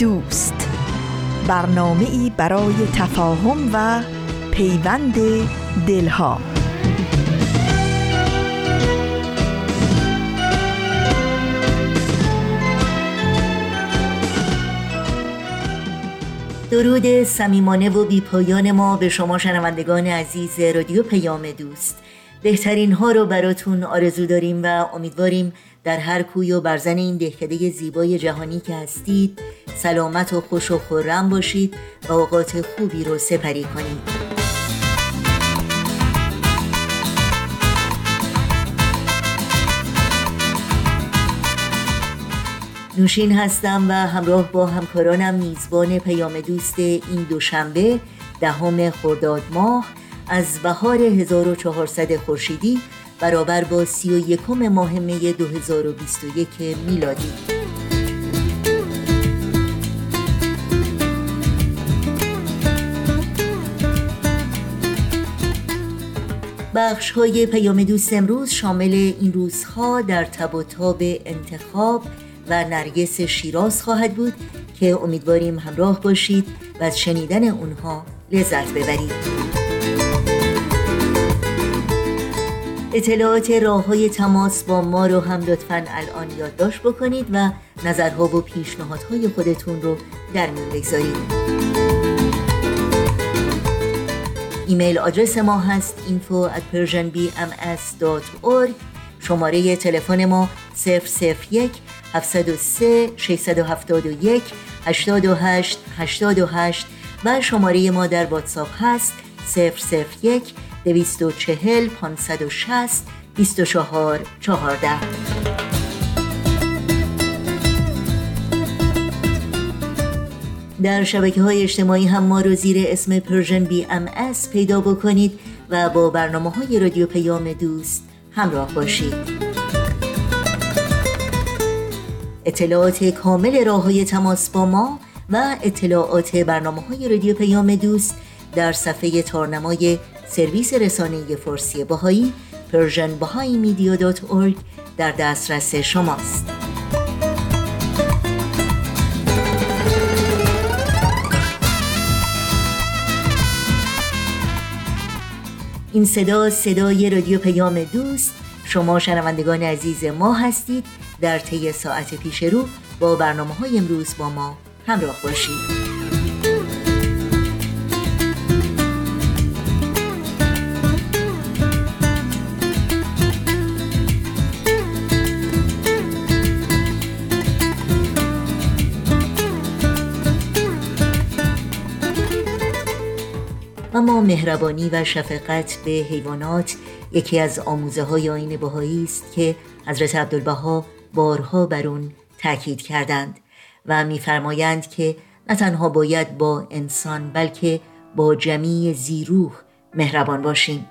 دوست. برنامه ای برای تفاهم و پیوند دلها. درود صمیمانه و بیپایان ما به شما شنوندگان عزیز رادیو پیام دوست. بهترین ها رو براتون آرزو داریم و امیدواریم در هر کوی و برزن این دهکده زیبای جهانی که هستید سلامت و خوش و خورم باشید و اوقات خوبی رو سپری کنید. نوشین هستم و همراه با همکارانم میزبان پیام دوست این دوشنبه دهم خرداد ماه از بهار 1400 خورشیدی برابر با سی و یکم ماه می 2021 میلادی. بخش های پیام دوست امروز شامل این روزها در تب و تاب انتخاب و نرگس شیراز خواهد بود که امیدواریم همراه باشید و از شنیدن اونها لذت ببرید. اطلاعات راه های تماس با ما رو هم لطفا الان یادداشت بکنید و نظرها و پیشنهادهای خودتون رو در میون بگذارید. ایمیل آدرس ما هست info at persianbms.org شماره تلفن ما 001 703 671 828 828 و شماره ما در واتساپ هست 001 240 560 24 14 در شبکه های اجتماعی هم ما رو زیر اسم Persian BMS پیدا بکنید و با برنامه های رادیو پیام دوست همراه باشید. اطلاعات کامل راه های تماس با ما و اطلاعات برنامه های رادیو پیام دوست در صفحه تارنمای سرویس رسانه فارسی بهایی Persian Media در دسترس شماست. این صدا صدای رادیو پیام دوست. شما شنوندگان عزیز ما هستید. در طی ساعت پیش رو با برنامه های امروز با ما همراه باشید. اما مهربانی و شفقت به حیوانات یکی از آموزه های آین بهایی است که حضرت عبدالبها بارها بر اون تاکید کردند و میفرمایند که نه تنها باید با انسان بلکه با جمیع زیروح مهربان باشیم.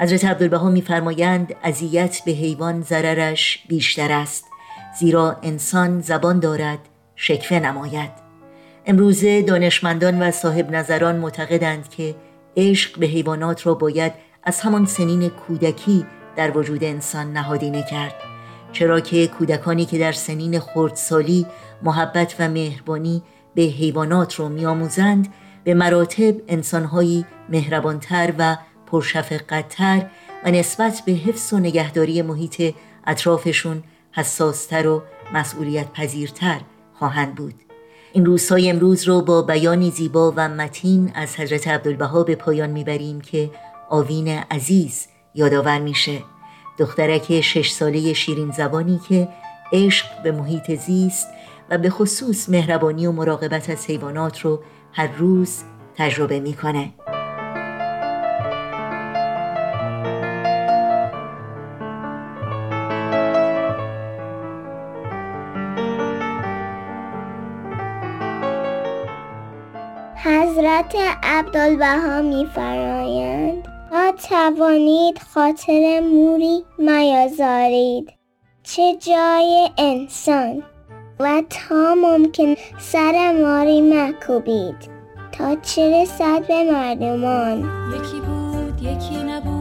حضرت عبدالبها میفرمایند اذیت به حیوان ضررش بیشتر است زیرا انسان زبان دارد شکفه نماید. امروزه دانشمندان و صاحب نظران معتقدند که عشق به حیوانات را باید از همان سنین کودکی در وجود انسان نهادینه کرد. چرا که کودکانی که در سنین خردسالی محبت و مهربانی به حیوانات را میآموزند به مراتب انسانهایی مهربانتر و پرشفقتتر و نسبت به حفظ و نگهداری محیط اطرافشون حساستر و مسئولیت پذیرتر خواهند بود. این روزهای امروز رو با بیانی زیبا و متین از حضرت عبدالبها به پایان می‌بریم که آوین عزیز یادآور میشه. دخترک شش ساله شیرین زبانی که عشق به محیط زیست و به خصوص مهربانی و مراقبت از حیوانات رو هر روز تجربه می‌کنه. حضرت عبدالبها میفرمایند تا توانید خاطر موری میازارید. چه جای انسان و تا ممکن سر ماری مکوبید. تا چه رسد به مردمان؟ یکی بود یکی نبود.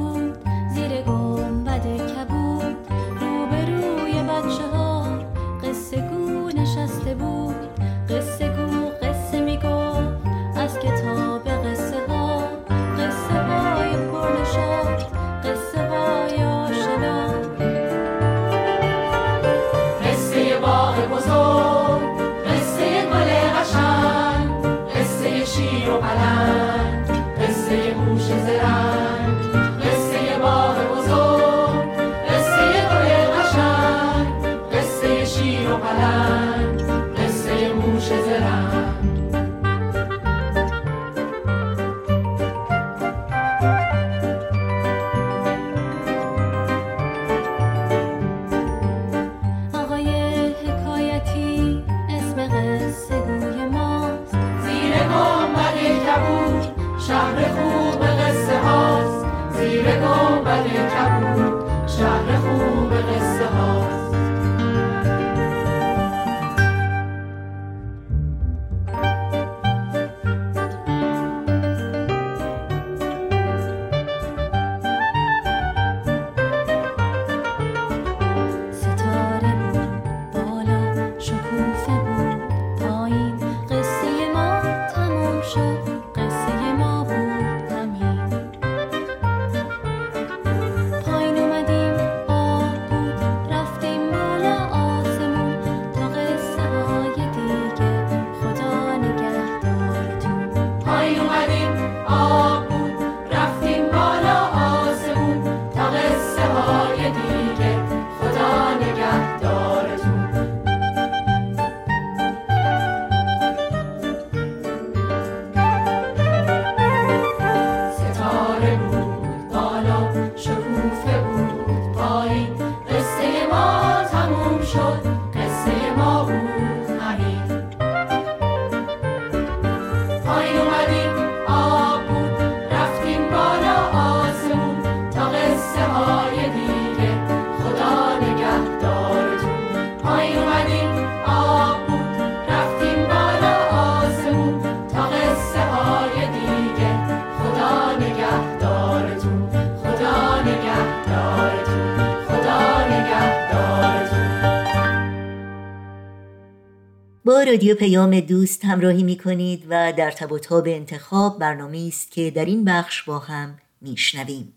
رادیو پیام دوست همراهی می کنید و در تب و تاب انتخاب برنامه است که در این بخش با هم میشنویم.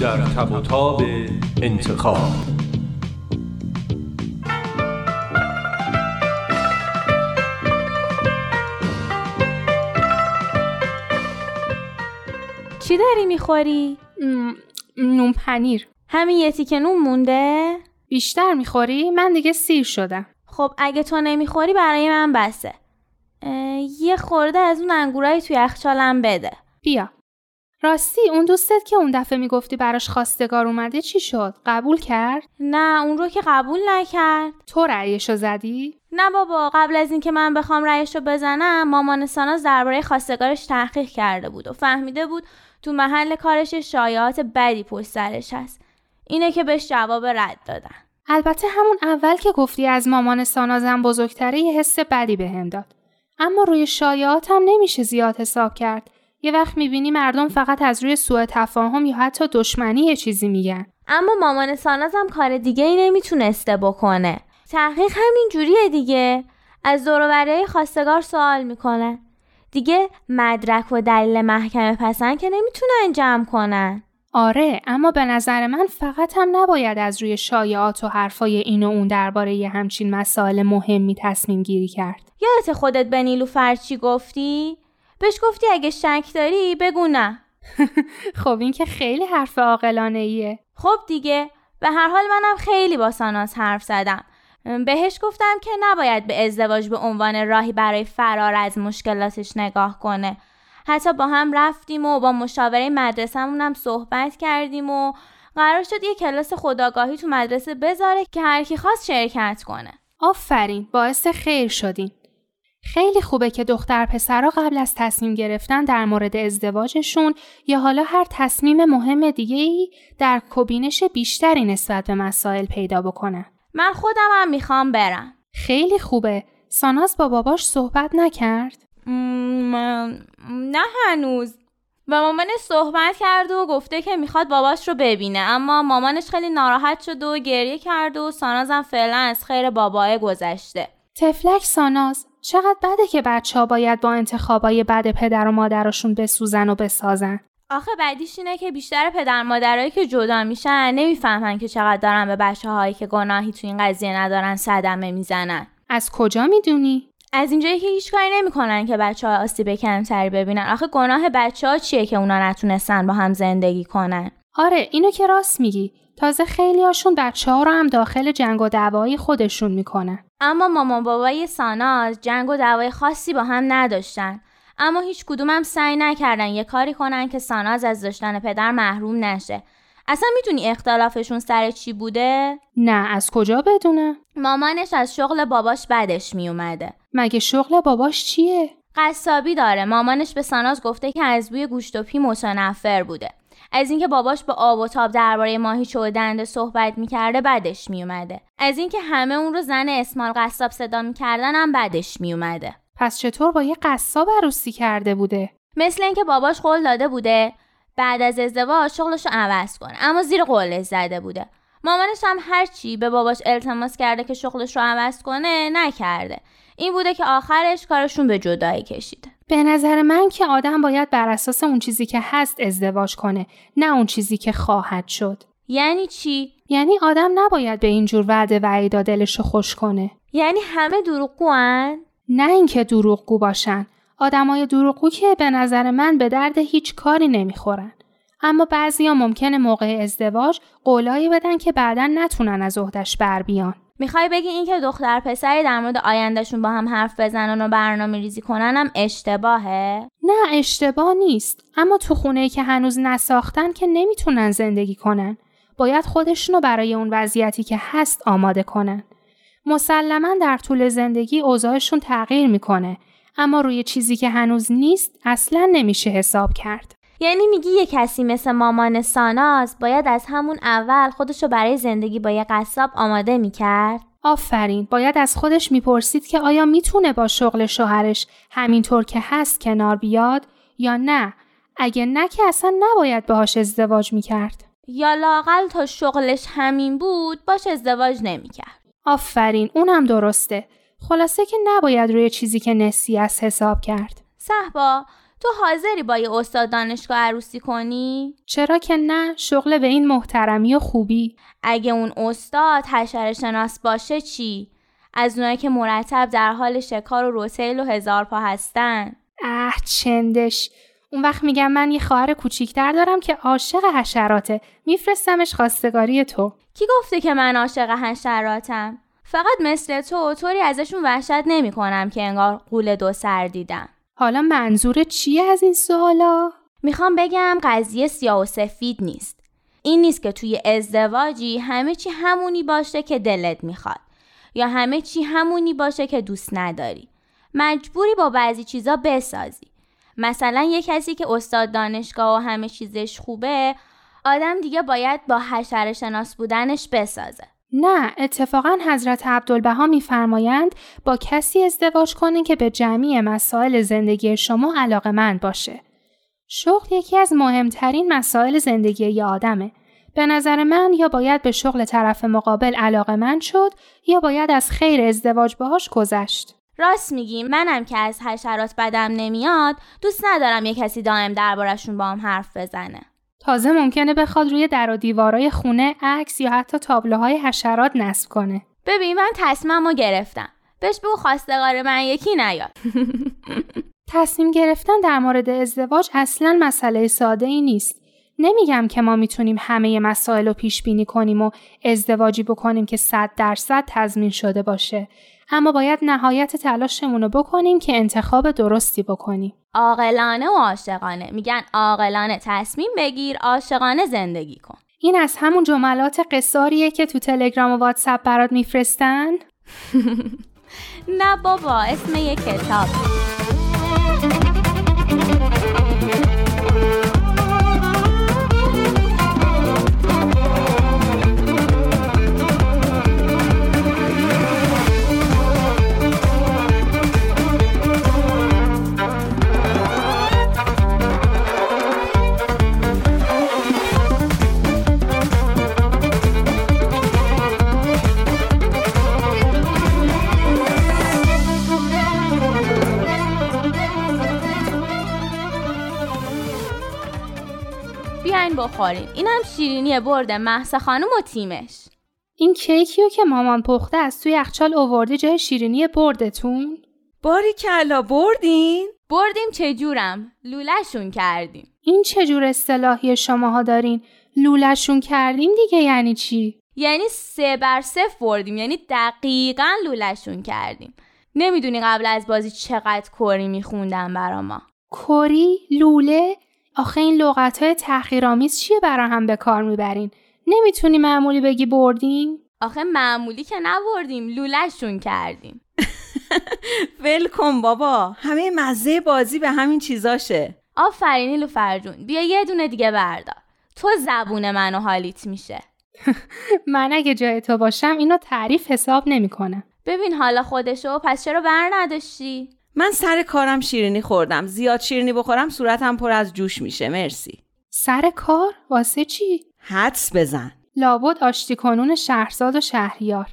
در تب و انتخاب. چی داری می‌خوری؟ نون پنیر همین یه تیکه نون مونده؟ بیشتر می‌خوری؟ من دیگه سیر شدم خب اگه تو نمی‌خوری برای من بسه یه خورده از اون انگورای توی یخچالم بده بیا راستی اون دوستت که اون دفعه می‌گفتی براش خواستگار اومده چی شد؟ قبول کرد؟ نه اون رو که قبول نکرد تو رأیشو زدی؟ نه بابا قبل از اینکه من بخوام رأیش رو بزنم مامان ساناز درباره خواستگارش تحقیق کرده بود و فهمیده بود تو محل کارش شایعات بدی پشت سرش هست اینه که بهش جواب رد دادن البته همون اول که گفتی از مامان سانازم بزرگتره یه حس بدی بهم داد. اما روی شایعات هم نمیشه زیاد حساب کرد. یه وقت می‌بینی مردم فقط از روی سوء تفاهم یا حتی دشمنی یه چیزی میگن. اما مامان سانازم کار دیگه ای نمی‌تونسته بکنه تحقیق همین جوریه دیگه از دوروبری خواستگار سوال می‌کنه دیگه مدرک و دلیل محکمه پسند که نمی‌تونن جمع کنن آره اما به نظر من فقط هم نباید از روی شایعات و حرفای این و اون درباره یه همچین مسائل مهمی تصمیم گیری کرد. یادت خودت به نیلوفر چی گفتی؟ بهش گفتی اگه شک داری بگو نه خب این که خیلی حرف عاقلانه ایه. خب دیگه به هر حال منم خیلی با ساناز حرف زدم بهش گفتم که نباید به ازدواج به عنوان راهی برای فرار از مشکلاتش نگاه کنه حتی با هم رفتیم و با مشاوره مدرسه‌مون هم صحبت کردیم و قرار شد یه کلاس خداگاهی تو مدرسه بذاره که هر کی خواست شرکت کنه. آفرین باعث خیر شدین. خیلی خوبه که دختر پسرها قبل از تصمیم گرفتن در مورد ازدواجشون یا حالا هر تصمیم مهم دیگه ای در کبینش بیشتری نسبت به مسائل پیدا بکنن. من خودم هم می‌خوام برم. خیلی خوبه. ساناز با باباش صحبت نکرد؟ م- نه هنوز با مامانش صحبت کرد و گفته که می‌خواد باباش رو ببینه اما مامانش خیلی ناراحت شد و گریه کرد و سانازم فعلا از خیر باباه گذشته تفلک ساناز چقدر بده که بچه ها باید با انتخابای بد پدر و مادرشون بسوزن و بسازن. آخه بعدیش اینه که بیشتر پدر مادرایی که جدا میشن نمی‌فهمن که چقدر دارن به بچه هایی که گناهی تو این قضیه ندارن صدمه می‌زنن. از کجا می‌دونی؟ از اینجایی که هیچ کاری نمی‌کنن که بچه ها آسیب کمتری ببینن. آخه گناه بچه ها چیه که اونا نتونستن با هم زندگی کنن؟ آره اینو که راست میگی. تازه خیلی هاشون بچه ها رو هم داخل جنگ و دعوایی خودشون می‌کنن. اما مامان بابای ساناز جنگ و دعوای خاصی با هم نداشتن. اما هیچ کدوم هم سعی نکردن یه کاری کنن که ساناز از داشتن پدر محروم نشه اصلا می‌دونی اختلافشون سر چی بوده؟ نه از کجا بدونه؟ مامانش از شغل باباش بدش میومده مگه شغل باباش چیه؟ قصابی داره مامانش به ساناز گفته که از بوی گوشت و پی متنفر بوده از اینکه باباش به آب و تاب درباره ماهیچه و دنده صحبت می‌کرده بدش میومده از اینکه همه اون رو زن اسمال قصاب صدا می‌کردن هم بدش میومده پس چطور با یه قصاب عروسی کرده بوده؟ مثل اینکه باباش قول داده بوده بعد از ازدواج شغلش رو عوض کنه اما زیر قولش زده بوده. مامانش هم هرچی به باباش التماس کرده که شغلش رو عوض کنه نکرده. این بوده که آخرش کارشون به جدایی کشیده به نظر من که آدم باید بر اساس اون چیزی که هست ازدواج کنه نه اون چیزی که خواهد شد. یعنی چی؟ یعنی آدم نباید به اینجور وعده و عیدا دلش رو خوش کنه. یعنی همه دروغگوان؟ نه اینکه دروغگو باشن. آدمای دروغگو که به نظر من به درد هیچ کاری نمی‌خورن. اما بعضیا ممکنه موقع ازدواج قولایی بدن که بعدا نتونن از عهدش بر بیان. می‌خوای بگی اینکه دختر پسری در مورد آیندهشون با هم حرف بزنن و برنامه ریزی کنن هم اشتباهه؟ نه اشتباه نیست. اما تو خونه که هنوز نساختن که نمی‌تونن زندگی کنن. باید خودشونو برای اون وضعیتی که هست آماده کنن. مسلما در طول زندگی اوضاعشون تغییر می‌کنه. اما روی چیزی که هنوز نیست اصلا نمیشه حساب کرد. یعنی میگی یه کسی مثل مامان ساناز باید از همون اول خودشو برای زندگی با یه قصاب آماده می‌کرد؟ آفرین. باید از خودش می‌پرسید که آیا می‌تونه با شغل شوهرش همینطور که هست کنار بیاد یا نه. اگه نه که اصلا نباید باهاش ازدواج می‌کرد. یا لاقل تا شغلش همین بود باش ازدواج نمی‌کرد. آفرین اونم درسته. خلاصه که نباید روی چیزی که نسی از حساب کرد. صحبا تو حاضری با یه استاد دانشگاه عروسی کنی؟ چرا که نه؟ شغل به این محترمی و خوبی. اگه اون استاد حشره شناس باشه چی؟ از اونایی که مرتب در حال شکار و روتیل و هزار پا هستن. اه چندش. اون وقت میگم من یه خواهر کوچیکتر دارم که عاشق حشراته میفرستمش خواستگاری تو کی گفته که من عاشق حشراتم؟ فقط مثل تو طوری ازشون وحشت نمی کنم که انگار قول دو سر دیدم حالا منظور چیه از این سوالا؟ می‌خوام بگم قضیه سیاه و سفید نیست. این نیست که توی ازدواجی همه چی همونی باشه که دلت می‌خواد یا همه چی همونی باشه که دوست نداری. مجبوری با بعضی چیزا بسازی. مثلا یه کسی که استاد دانشگاه و همه چیزش خوبه آدم دیگه باید با حشره شناس بودنش بسازه. نه اتفاقا حضرت عبدالبها میفرمایند با کسی ازدواج کنین که به جمعی مسائل زندگی شما علاقه مند باشه. شغل یکی از مهمترین مسائل زندگی ی آدمه. به نظر من یا باید به شغل طرف مقابل علاقه مند شد یا باید از خیر ازدواج باهاش گذشت. راست میگی منم که از حشرات بدم نمیاد دوست ندارم یه کسی دائم دربارشون با هم حرف بزنه. تازه ممکنه بخواد روی در و دیوارای خونه عکس یا حتی تابلوهای حشرات نصب کنه. ببین من تصمیممو گرفتم. بهش بگو خواستگار من یکی نیاد. تصمیم گرفتن در مورد ازدواج اصلا مسئله ساده ای نیست. نمیگم که ما می‌تونیم همه مسائل رو پیش بینی کنیم و ازدواجی بکنیم که صد درصد تضمین شده باشه. اما باید نهایت تلاشمون رو بکنیم که انتخاب درستی بکنیم. عاقلانه و عاشقانه میگن عاقلانه تصمیم بگیر عاشقانه زندگی کن این از همون جملات قصاریه که تو تلگرام و واتساپ برات میفرستن؟ نه بابا اسم یه کتاب بخوریم اینم شیرینی برده محسا خانم و تیمش این کیکیو که مامان پخته از توی یخچال اوورده جای شیرینی بردتون؟ باری کلا بردین؟ بردیم چجورم لولهشون کردیم این چه جور اصطلاحی شماها دارین؟ لولشون کردیم دیگه یعنی چی؟ یعنی سه بر صفر بردیم یعنی دقیقا لولهشون کردیم نمی‌دونی قبل از بازی چقدر کری میخوندم برا ما کری؟ لوله؟ آخه این لغت های تحقیرآمیز چیه برا هم به کار می‌برین؟ نمی‌تونی معمولی بگی بردیم؟ آخه معمولی که نبردیم لولهشون کردیم. ول کن بابا. همه مزه بازی به همین چیزاشه. آفرینی لوفرجون بیا یه دونه دیگه بردار. تو زبون من و حالیت میشه. من اگه جای تو باشم اینو تعریف حساب نمی‌کنم. ببین حالا خودشو پس چرا بر نداشتی؟ من سر کارم شیرینی خوردم. زیاد شیرینی بخورم صورتم پر از جوش میشه. مرسی. سر کار؟ واسه چی؟ حدس بزن. لابد آشتی کنون شهرزاد و شهریار.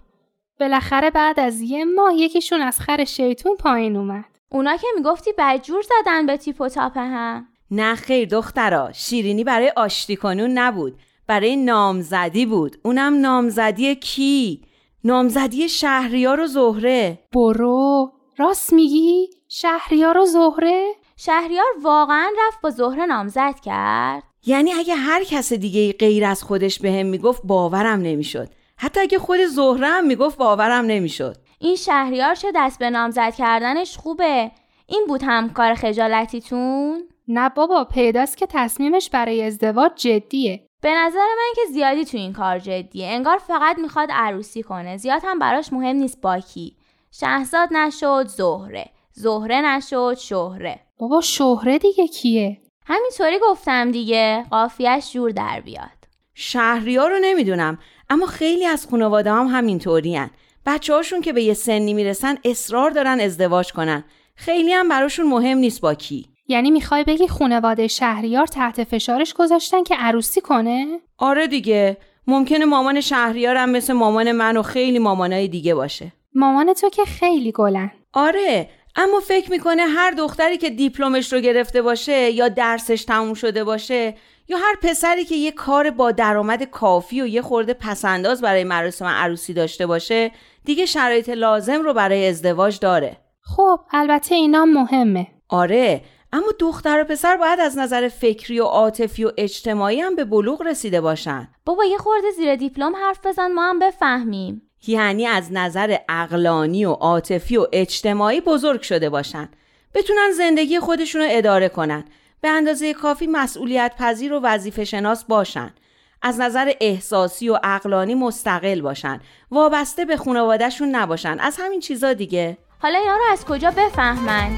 بالاخره بعد از یه ماه یکیشون از خر شیطون پایین اومد. اونا که می‌گفتی بدجور زدن به تیپ و تاپ هم. نه خیر دخترا شیرینی برای آشتی کنون نبود. برای نامزدی بود. اونم نامزدی کی؟ نامزدی شهریار و زهره. برو. راست میگی؟ شهریار و زهره؟ شهریار واقعا رفت با زهره نامزد کرد. یعنی اگه هر کس دیگه غیر از خودش بهم به می‌گفت باورم نمی‌شد. حتی اگه خود زهره هم می‌گفت باورم نمی‌شد. این شهریار چه دست به نامزد کردنش خوبه؟ این بود همکار خجالتیتون؟ نه بابا پیداست که تصمیمش برای ازدواج جدیه. به نظر من که زیادی تو این کار جدیه. انگار فقط می‌خواد عروسی کنه. زیاد هم براش مهم نیست با کی. شهزاد نشد زهره زهره نشد شهره بابا شهره دیگه کیه؟ همینطوری گفتم دیگه قافیش جور در بیاد شهریار رو نمی‌دونم اما خیلی از خانواده هم همینطوری هن. بچه هاشون که به یه سنی می‌رسن اصرار دارن ازدواج کنن خیلی هم براشون مهم نیست با کی یعنی می‌خوای بگی خونواده شهریار تحت فشارش گذاشتن که عروسی کنه؟ آره دیگه ممکنه مامان شهریارم مثل مامان من و خیلی مامانای دیگه باشه مامان تو که خیلی گلن. آره اما فکر می‌کنه هر دختری که دیپلمش رو گرفته باشه یا درسش تموم شده باشه یا هر پسری که یه کار با درآمد کافی و یه خورده پسنداز برای مراسم عروسی داشته باشه دیگه شرایط لازم رو برای ازدواج داره خب البته اینا مهمه. آره اما دختر و پسر باید از نظر فکری و عاطفی و اجتماعی هم به بلوغ رسیده باشن بابا یه خورده زیر دیپلم حرف بزن ما هم بفهمیم یعنی از نظر اقلانی و عاطفی و اجتماعی بزرگ شده باشن. بتونن زندگی خودشون رو اداره کنن. به اندازه کافی مسئولیت پذیر و وظیفه شناس باشن. از نظر احساسی و اقلانی مستقل باشن. وابسته به خانوادهشون نباشن. از همین چیزا دیگه. حالا اینا رو از کجا بفهمن؟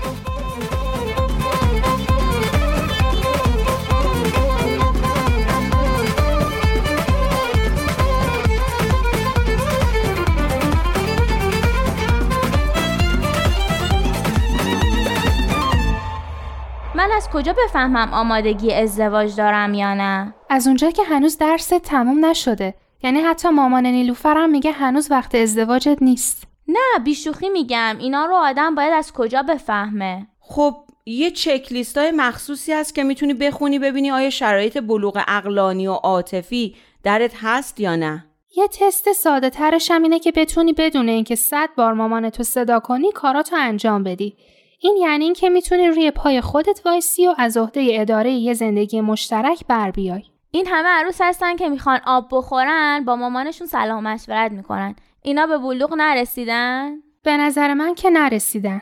من از کجا بفهمم آمادگی ازدواج دارم یا نه از اونجا که هنوز درست تموم نشده. یعنی حتی مامان نیلوفرم میگه هنوز وقت ازدواجت نیست. نه بیشوخی میگم اینا رو آدم باید از کجا بفهمه خب یه چک لیست های مخصوصی هست که می‌تونی بخونی ببینی آیا شرایط بلوغ اقلانی و عاطفی درت هست یا نه یه تست ساده ترش هم اینه که بتونی بدون اینکه صد بار مامان تو صدا کنی کاراتو انجام بدی. این یعنی اینکه می‌تونی روی پای خودت وایسی و از عهده اداره یه زندگی مشترک بر بیای. این همه عروس هستن که می‌خوان آب بخورن با مامانشون سلام و مشورت می‌کنن اینا به بلوغ نرسیدن به نظر من که نرسیدن.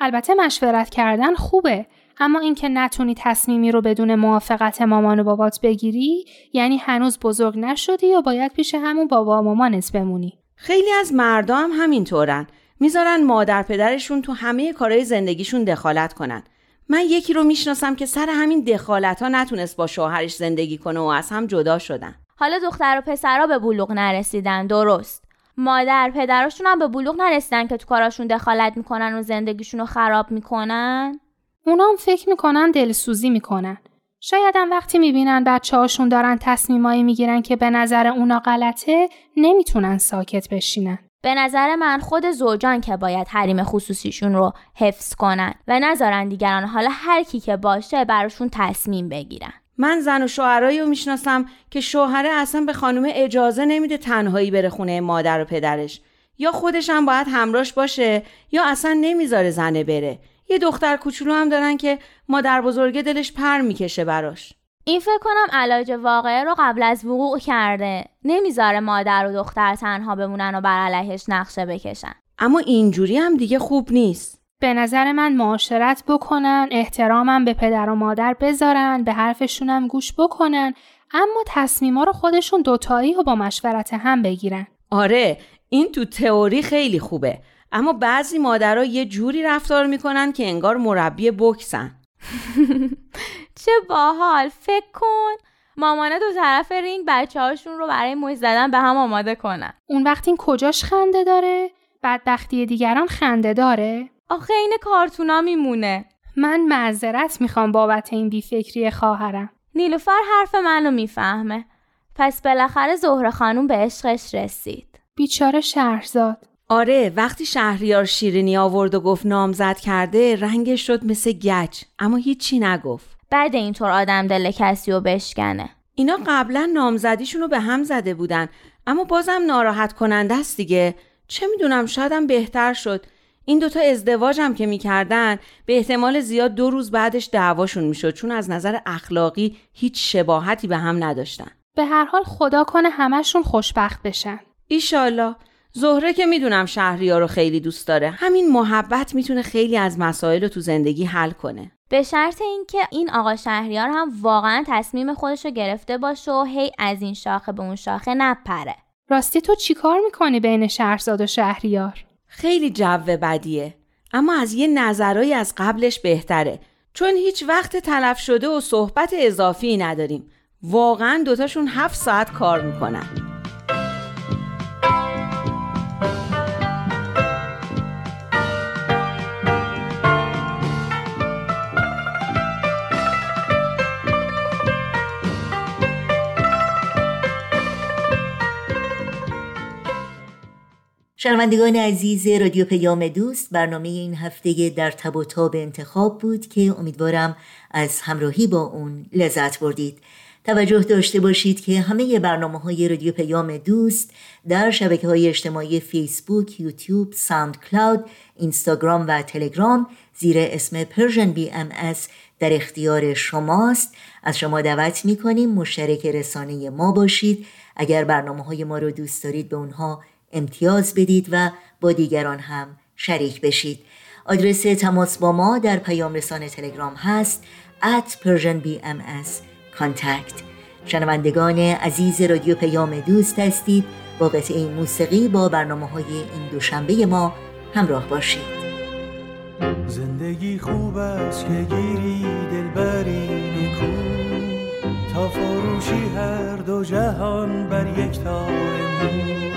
البته مشورت کردن خوبه اما اینکه نتونی تصمیمی رو بدون موافقت مامان و بابات بگیری یعنی هنوز بزرگ نشدی یا باید پیش همون بابا و مامانت بمونی خیلی از مردا هم همینطورن می‌ذارن مادر پدرشون تو همه کارهای زندگیشون دخالت کنن من یکی رو می‌شناسم که سر همین دخالت ها نتونست با شوهرش زندگی کنه و از هم جدا شدن حالا دختر و پسرا به بلوغ نرسیدن درست مادر پدراشون هم به بلوغ نرسیدن که تو کاراشون دخالت می‌کنن و زندگیشون رو خراب می‌کنن اونا هم فکر می‌کنن دلسوزی می‌کنن. شاید هم وقتی می‌بینن بچه هاشون دارن تصمیمایی می‌گیرن که به نظر اونا غلطه نمی‌تونن ساکت بشینن. به نظر من خود زوجان که باید حریم خصوصیشون رو حفظ کنن و نذارن دیگران حالا هر کی که باشه براشون تصمیم بگیرن. من زن و شوهرایی رو می‌شناسم که شوهره اصلا به خانم اجازه نمیده تنهایی بره خونه مادر و پدرش. یا خودش هم باید همراش باشه یا اصلا نمی‌ذاره زنه بره. یه دختر کوچولو هم دارن که مادر بزرگه دلش پر می‌کشه براش. این فکر کنم علاج واقعه رو قبل از وقوع کرده. نمی‌ذاره مادر و دختر تنها بمونن و بر علیهش نقشه بکشن. اما اینجوری هم دیگه خوب نیست. به نظر من معاشرت بکنن احترامم به پدر و مادر بذارن به حرفشونم گوش بکنن اما تصمیما رو خودشون دوتایی و با مشورت هم بگیرن. آره این تو تئوری خیلی خوبه. اما بعضی مادرها یه جوری رفتار می‌کنن که انگار مربی بکسن. چه باحال. فکر کن. مامانه دو طرف رینگ بچه هاشون رو برای موز زدن به هم آماده کنن. اون وقت این کجاش خنده داره؟ بدبختی دیگران خنده داره؟ آخه این کارتونا میمونه. من معذرت می‌خوام بابت این بیفکری خواهرم. نیلوفر حرف منو می‌فهمه. پس بالاخره زهره خانوم به عشقش رسید. بیچاره شهرزاد. آره وقتی شهریار شیرینی آورد و گفت نامزد کرده رنگش شد مثل گچ. اما هیچی نگفت. بعد اینطور آدم دل کسی رو بشکنه. اینا قبلا نامزدیشون رو به هم زده بودن اما بازم ناراحت کننده است دیگه. چه می‌دونم شایدم بهتر شد. این دوتا ازدواجم که می‌کردن به احتمال زیاد دو روز بعدش دعواشون می‌شد چون از نظر اخلاقی هیچ شباهتی به هم نداشتن. به هر حال خدا کنه همشون خوشبخت بشن. ایشالله زهره که می‌دونم شهریار رو خیلی دوست داره همین محبت می‌تونه خیلی از مسائل رو تو زندگی حل کنه. به شرط اینکه این آقا شهریار هم واقعا تصمیم خودش رو گرفته باشه و هی از این شاخه به اون شاخه نپره. راستی تو چیکار می‌کنی بین شهرزاد و شهریار؟ خیلی جو بدیه اما از یه نظرهایی از قبلش بهتره. چون هیچ وقت تلف شده و صحبت اضافی نداریم. واقعا دوتاشون هفت ساعت کار می‌کنن. شنوندگان عزیز رادیو پیام دوست برنامه این هفته در تب و تاب انتخاب بود که امیدوارم از همراهی با اون لذت بردید. توجه داشته باشید که همه برنامه های رادیو پیام دوست در شبکه های اجتماعی فیسبوک، یوتیوب، SoundCloud، اینستاگرام و تلگرام زیر اسم Persian BMS در اختیار شماست. از شما دعوت می کنیم مشترک رسانه ما باشید. اگر برنامه های ما رو دوست دارید به اونها امتیاز بدید و با دیگران هم شریک بشید. آدرس تماس با ما در پیام رسانه تلگرام هست at persianbms contact. شنوندگان عزیز رادیو پیام دوست هستید. با قطعه موسیقی با برنامه های این دوشنبه ما همراه باشید. زندگی خوب است که گیری دلبری نیکو. تا فروشی هر دو جهان بر یک تار مو.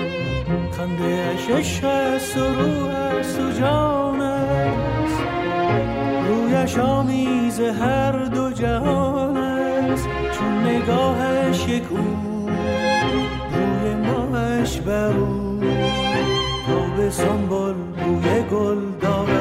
خنده اشش هست و روح است و جان است رویش آمیز هر دو جهان است چون نگاهش یک او روی ماهش بر او. به سنبل بوی گل دارد.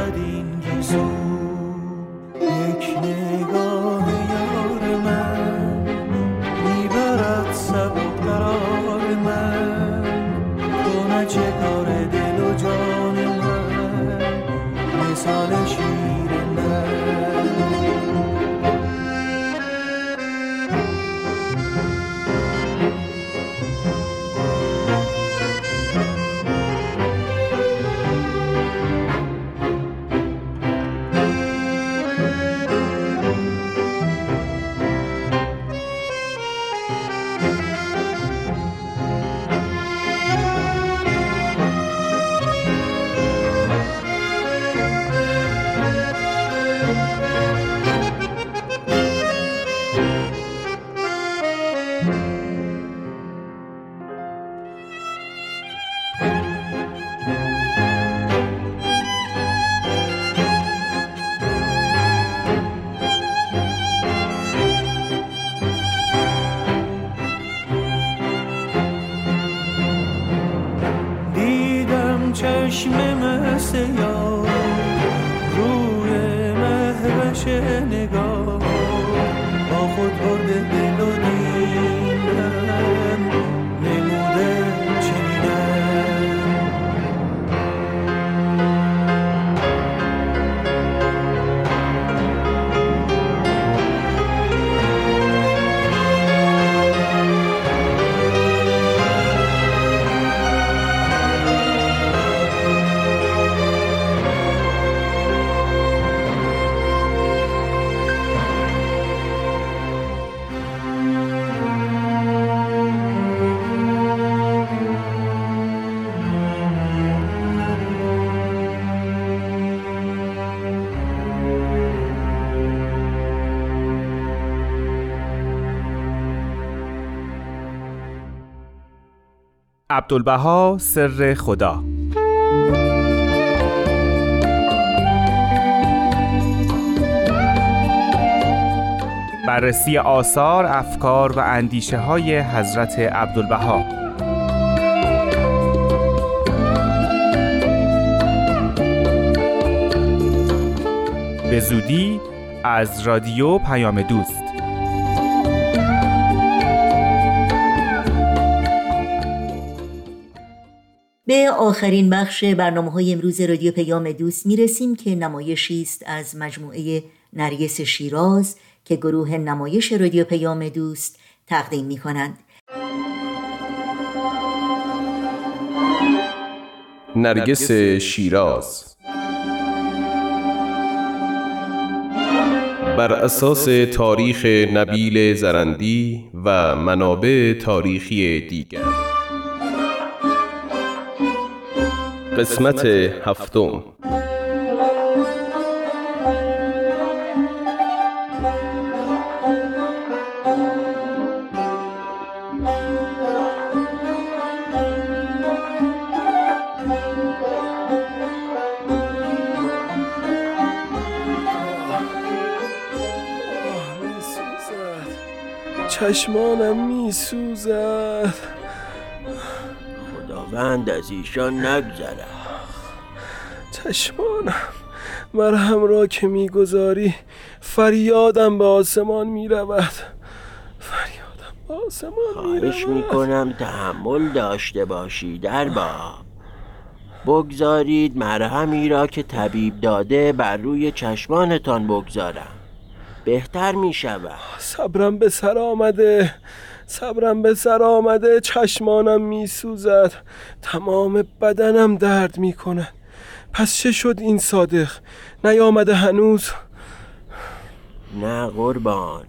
عبدالبها سر خدا. بررسی آثار، افکار و اندیشه های حضرت عبدالبها. به زودی از رادیو پیام دوست. به آخرین بخش برنامه های امروز رادیو پیام دوست می رسیم که نمایشی است از مجموعه نرگس شیراز که گروه نمایش رادیو پیام دوست تقدیم می کنند. نرگس شیراز بر اساس تاریخ نبیل زرندی و منابع تاریخی دیگر قسمت هفتم. چشمانم می سوزد خداوند از ایشان نگذره چشمانم مرهم را که می‌گذاری فریادم به آسمان می رود فریادم به آسمان می خواهش می‌کنم تحمل داشته باشی در باب. بگذارید مرهمی را که طبیب داده بر روی چشمانتان بگذارم. بهتر می شود صبرم به سر آمده. صبرم به سر آمده چشمانم می سوزد تمام بدنم درد می کند پس چه شد این صادق؟ نیامده هنوز؟ نه قربان.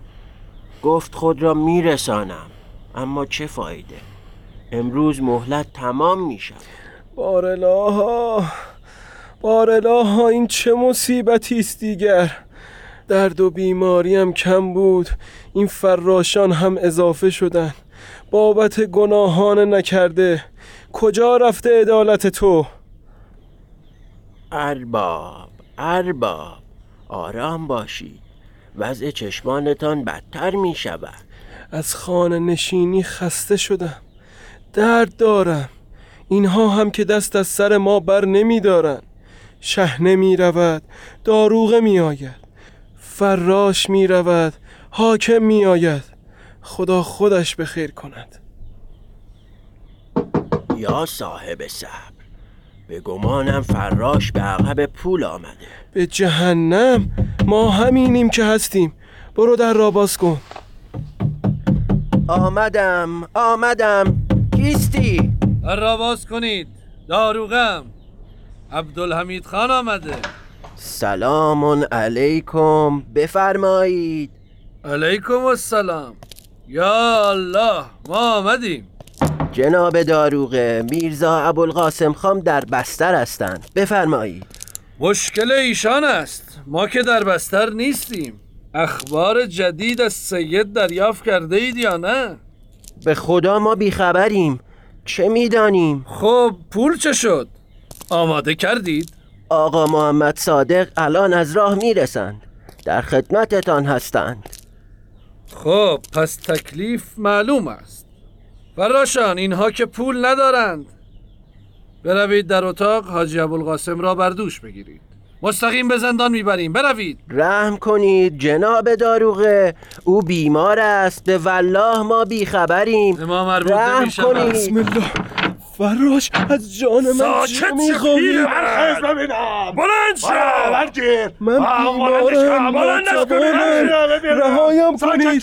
گفت خود را میرسانم اما چه فایده؟ امروز مهلت تمام می شود بارلاها بارلاها این چه مصیبتی است دیگر؟ درد و بیماریم کم بود. این فراشان هم اضافه شدن. بابت گناهان نکرده. کجا رفته عدالت تو؟ ارباب ارباب آرام باشید وضع چشمانتان بدتر می شود. از خانه نشینی خسته شدم. درد دارم. اینها هم که دست از سر ما بر نمی دارن. شهنه می رود. داروغه می آید. فراش می رود حاکم می آید خدا خودش به خیر کند. یا صاحب صبر به گمانم فراش به عقب پول آمده. به جهنم؟ ما همینیم که هستیم. برو در را باز کن. آمدم آمدم. کیستی؟ در را باز کنید. داروغم. عبدالحمید خان آمده. سلام علیکم. بفرمایید. علیکم السلام. یا الله ما آمدیم. جناب داروغه میرزا ابوالقاسم خان در بستر هستند. بفرمایید. مشکل ایشان است. ما که در بستر نیستیم. اخبار جدید از سید دریافت کرده اید یا نه؟ به خدا ما بیخبریم. چه می‌دانیم؟ خب پول چه شد؟ آماده کردید؟ آقا محمد صادق الان از راه می‌رسند. در خدمتتان هستند. خب پس تکلیف معلوم است. فراشان اینها که پول ندارند. بروید در اتاق حاجی ابوالقاسم را بر دوش بگیرید. مستقیم به زندان می‌بریم. بروید. رحم کنید جناب داروغه او بیمار است. به والله ما بیخبریم. ما مربوط رحم. کنید. بسم الله. فراش از جان من ساکت چه شو، می‌خواهی؟ پیرمرد. ببینم بلند شو. برگیر. من بیمارم ناتوانم. رهایم کنید.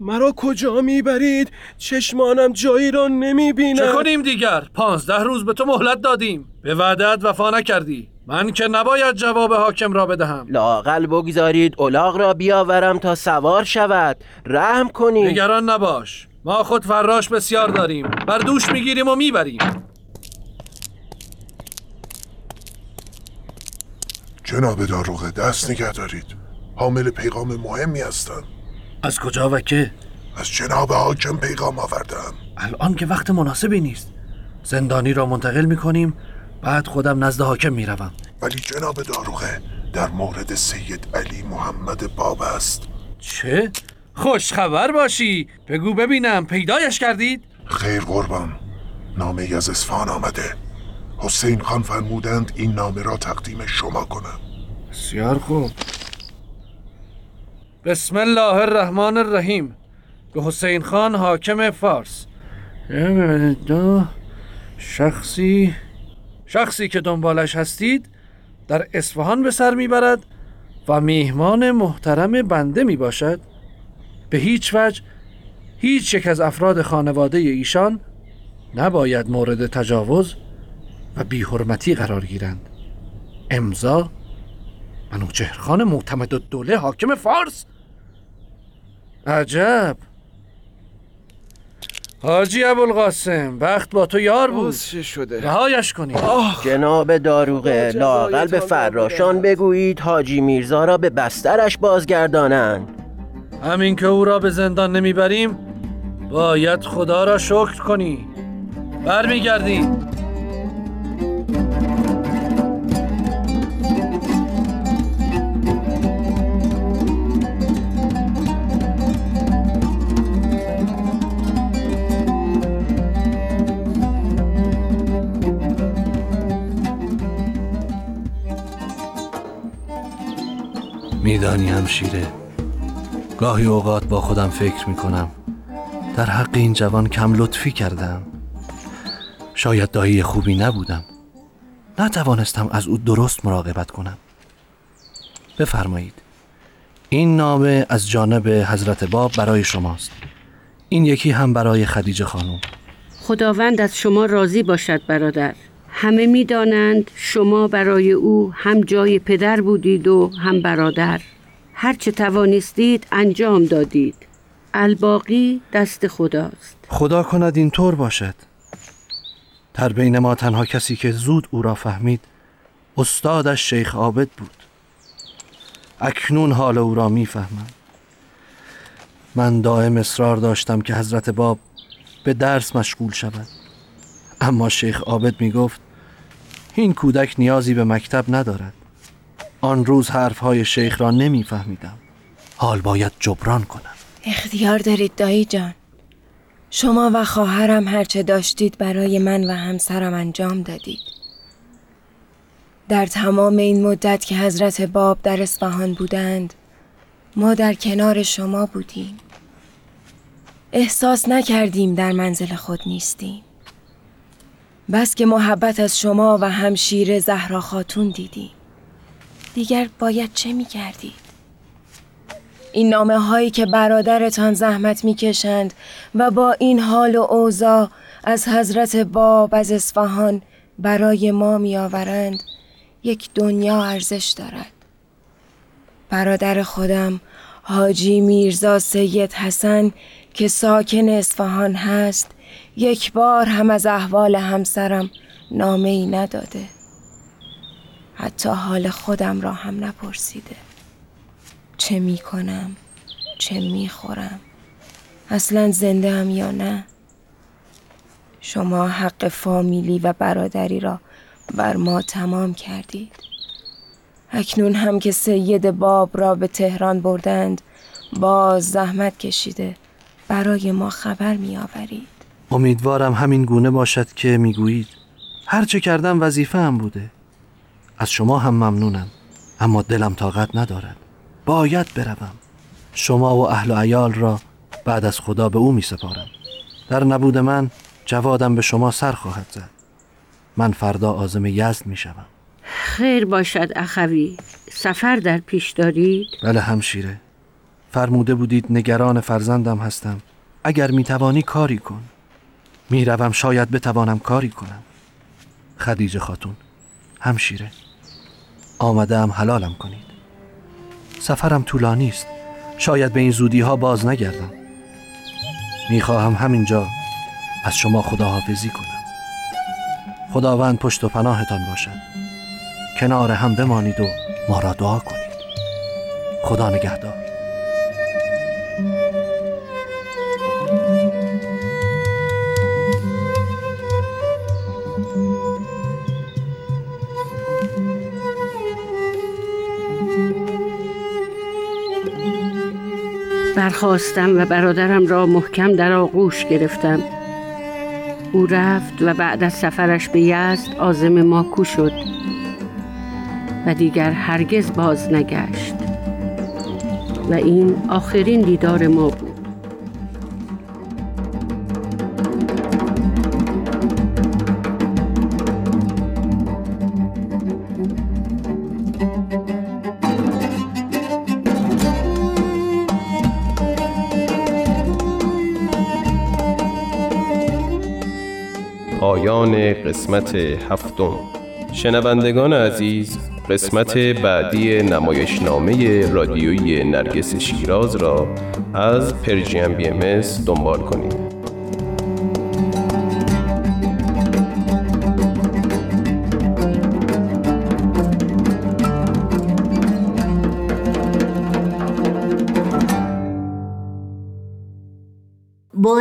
مرا کجا می‌برید چشمانم جایی را نمی‌بینم چه کنیم دیگر؟ پانزده روز به تو مهلت دادیم به وعدت وفا نکردی من که نباید جواب حاکم را بدهم لاقل بگذارید الاغ را بیاورم تا سوار شود رحم کنید نگران نباش ما خود فراش بسیار داریم. بر دوش می‌گیریم و می‌بریم. جناب داروغه دست نگه دارید. حامل پیغام مهمی هستند از کجا و که؟ از جناب حاکم پیغام آوردم. الان که وقت مناسبی نیست. زندانی را منتقل می‌کنیم بعد خودم نزد حاکم می‌روم. ولی جناب داروغه در مورد سید علی محمد باب است. چه؟ خوش خبر باشی. بگو ببینم پیدایش کردید؟ خیر قربان. نامه ای از اصفهان آمده. حسین خان فرمودند این نامه را تقدیم شما کنم. بسیار خوب. بسم الله الرحمن الرحیم. به حسین خان حاکم فارس. دو شخصی شخصی که دنبالش هستید در اصفهان به سر می‌برد و میهمان محترم بنده می باشد به هیچ وجه هیچ یک از افراد خانواده ایشان نباید مورد تجاوز و بیحرمتی قرار گیرند. امضا منوچهر خان معتمد الدوله حاکم فارس. عجب! حاجی ابوالقاسم وقت با تو یار بود. شده؟ رهایش کنید. جناب داروغه لاقل به فراشان بگویید حاجی میرزا را به بسترش بازگردانند. همین که او را به زندان نمی‌بریم باید خدا را شکر کنی. برمیگردیم. میدانی همشیره. گاهی اوقات با خودم فکر می‌کنم. در حق این جوان کم لطفی کردم. شاید دایی خوبی نبودم. نتوانستم از او درست مراقبت کنم. بفرمایید. این نامه از جانب حضرت باب برای شماست. این یکی هم برای خدیجه خانم. خداوند از شما راضی باشد برادر. همه می دانند شما برای او هم جای پدر بودید و هم برادر. هرچه توانستید انجام دادید. الباقی دست خداست. خدا کند این طور باشد. در بین ما تنها کسی که زود او را فهمید استادش شیخ عابد بود. اکنون حال او را می‌فهمم. من دائم اصرار داشتم که حضرت باب به درس مشغول شود. اما شیخ عابد می گفت این کودک نیازی به مکتب ندارد. آن روز حرفهای شیخ را نمیفهمیدم. حال باید جبران کنم. اختیار دارید دایی جان. شما و خواهرم هرچه داشتید برای من و همسرم انجام دادید. در تمام این مدت که حضرت باب در اصفهان بودند ما در کنار شما بودیم. احساس نکردیم در منزل خود نیستیم. بس که محبت از شما و همشیر زهرا خاتون دیدیم. دیگر باید چه می کردید؟ این نامه هایی که برادرتان زحمت می کشند و با این حال و اوضاع از حضرت باب از اصفهان برای ما می آورند یک دنیا ارزش دارد برادر خودم حاجی میرزا سید حسن که ساکن اصفهان هست یک بار هم از احوال همسرم نامه ای نداده حتی حال خودم را هم نپرسیده. چه می کنم چه می خورم اصلا زنده هم یا نه؟ شما حق فامیلی و برادری را بر ما تمام کردید. اکنون هم که سید باب را به تهران بردند باز زحمت کشیده برای ما خبر می آورید امیدوارم همین گونه باشد که می‌گویید. هرچه کردم وظیفه هم بوده. از شما هم ممنونم اما دلم طاقت ندارد. باید بروم. شما و اهل و عیال را بعد از خدا به او می سپارم در نبود من جوادم به شما سر خواهد زد. من فردا آزم یزد می شوم خیر باشد اخوی. سفر در پیش دارید؟ بله همشیره. فرموده بودید نگران فرزندم هستم. اگر می توانی کاری کن. می روم شاید بتوانم کاری کنم. خدیجه خاتون همشیره. آمده هم حلالم کنید. سفرم طولانی است. شاید به این زودی ها باز نگردم. می‌خواهم همینجا از شما خداحافظی کنم. خداوند پشت و پناهتان باشد. کنار هم بمانید و ما را دعا کنید. خدا نگهدار. برخواستم و برادرم را محکم در آغوش گرفتم. او رفت و بعد از سفرش به یزد آزم ما کو شد و دیگر هرگز باز نگشت. و این آخرین دیدار ما قسمت هفتم. شنوندگان عزیز قسمت بعدی نمایشنامه رادیویی نرگس شیراز را از پرژیم بی دنبال کنید.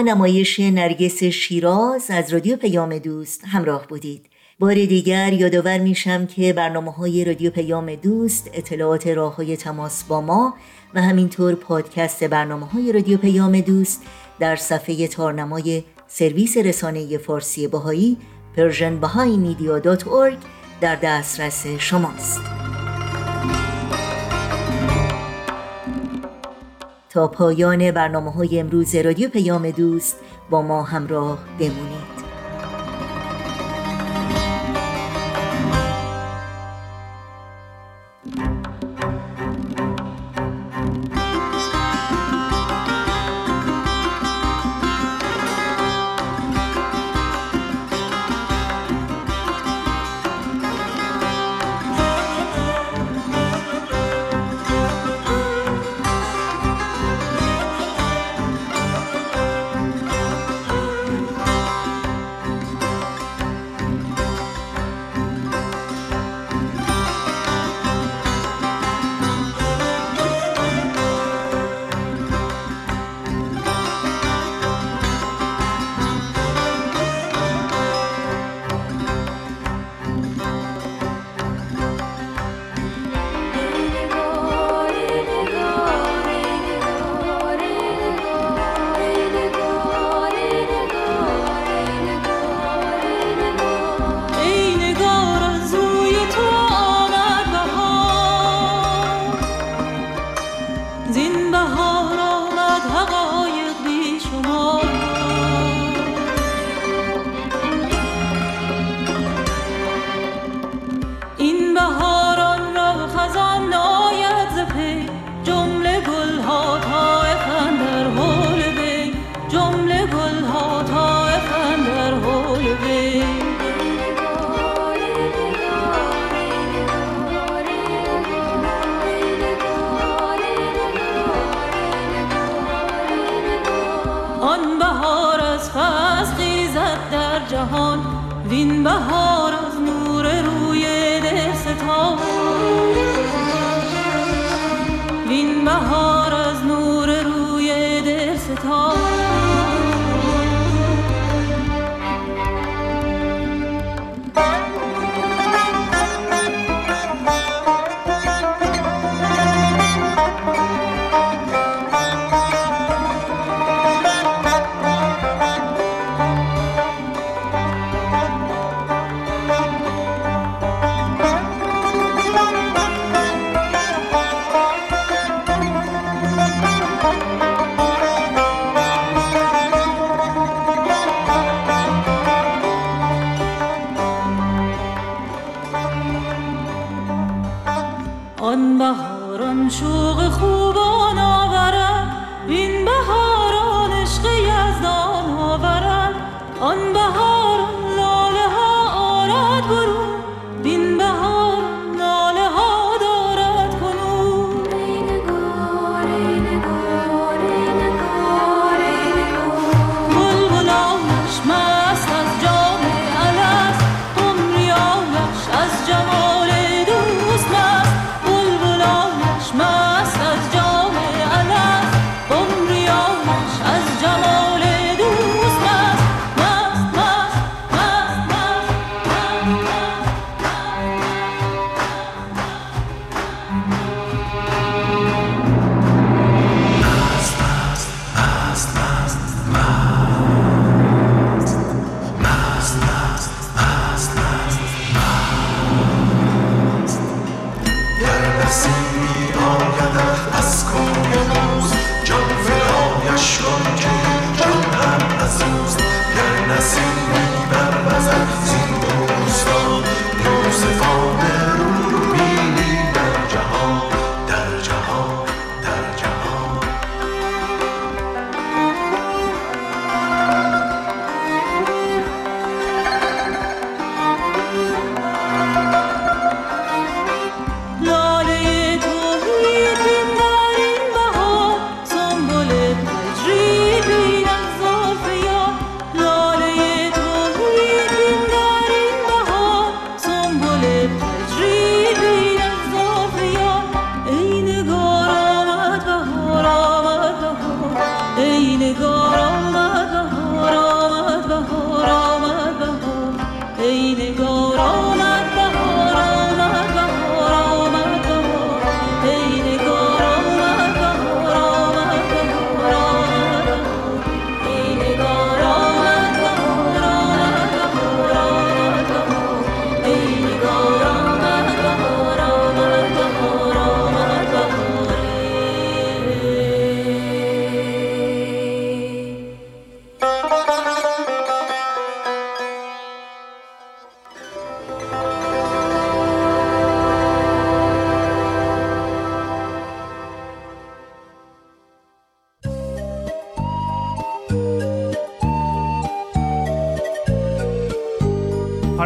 نمایش نرگس شیراز از رادیو پیام دوست همراه بودید. بار دیگر یادآور میشم که برنامه های رادیو پیام دوست اطلاعات راه های تماس با ما و همینطور پادکست برنامه های رادیو پیام دوست در صفحه تارنمای سرویس رسانه فارسی بهایی Persian در دسترس شماست. تا پایان برنامه های امروز رادیو پیام دوست با ما همراه بمونید.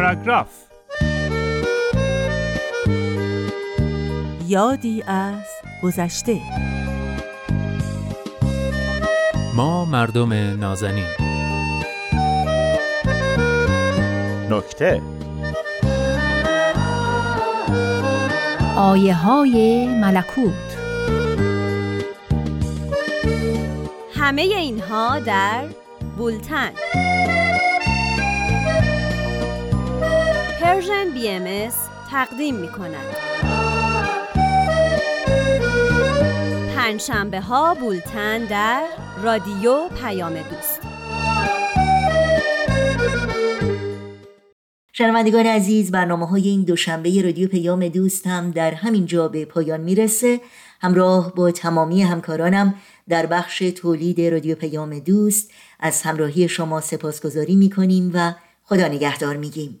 پاراگراف. یادی از گذشته. ما مردم نازنین. نکته. آیه های ملکوت. همه اینها در بولتن. Persian BMS تقدیم می کند. پنجشنبه ها بولتن در رادیو پیام دوست. شنوندگان عزیز برنامه های این دوشنبه رادیو پیام دوست هم در همین جا به پایان می‌رسه همراه با تمامی همکارانم در بخش تولید رادیو پیام دوست از همراهی شما سپاسگزاری می‌کنیم و خدا نگهدار میگیم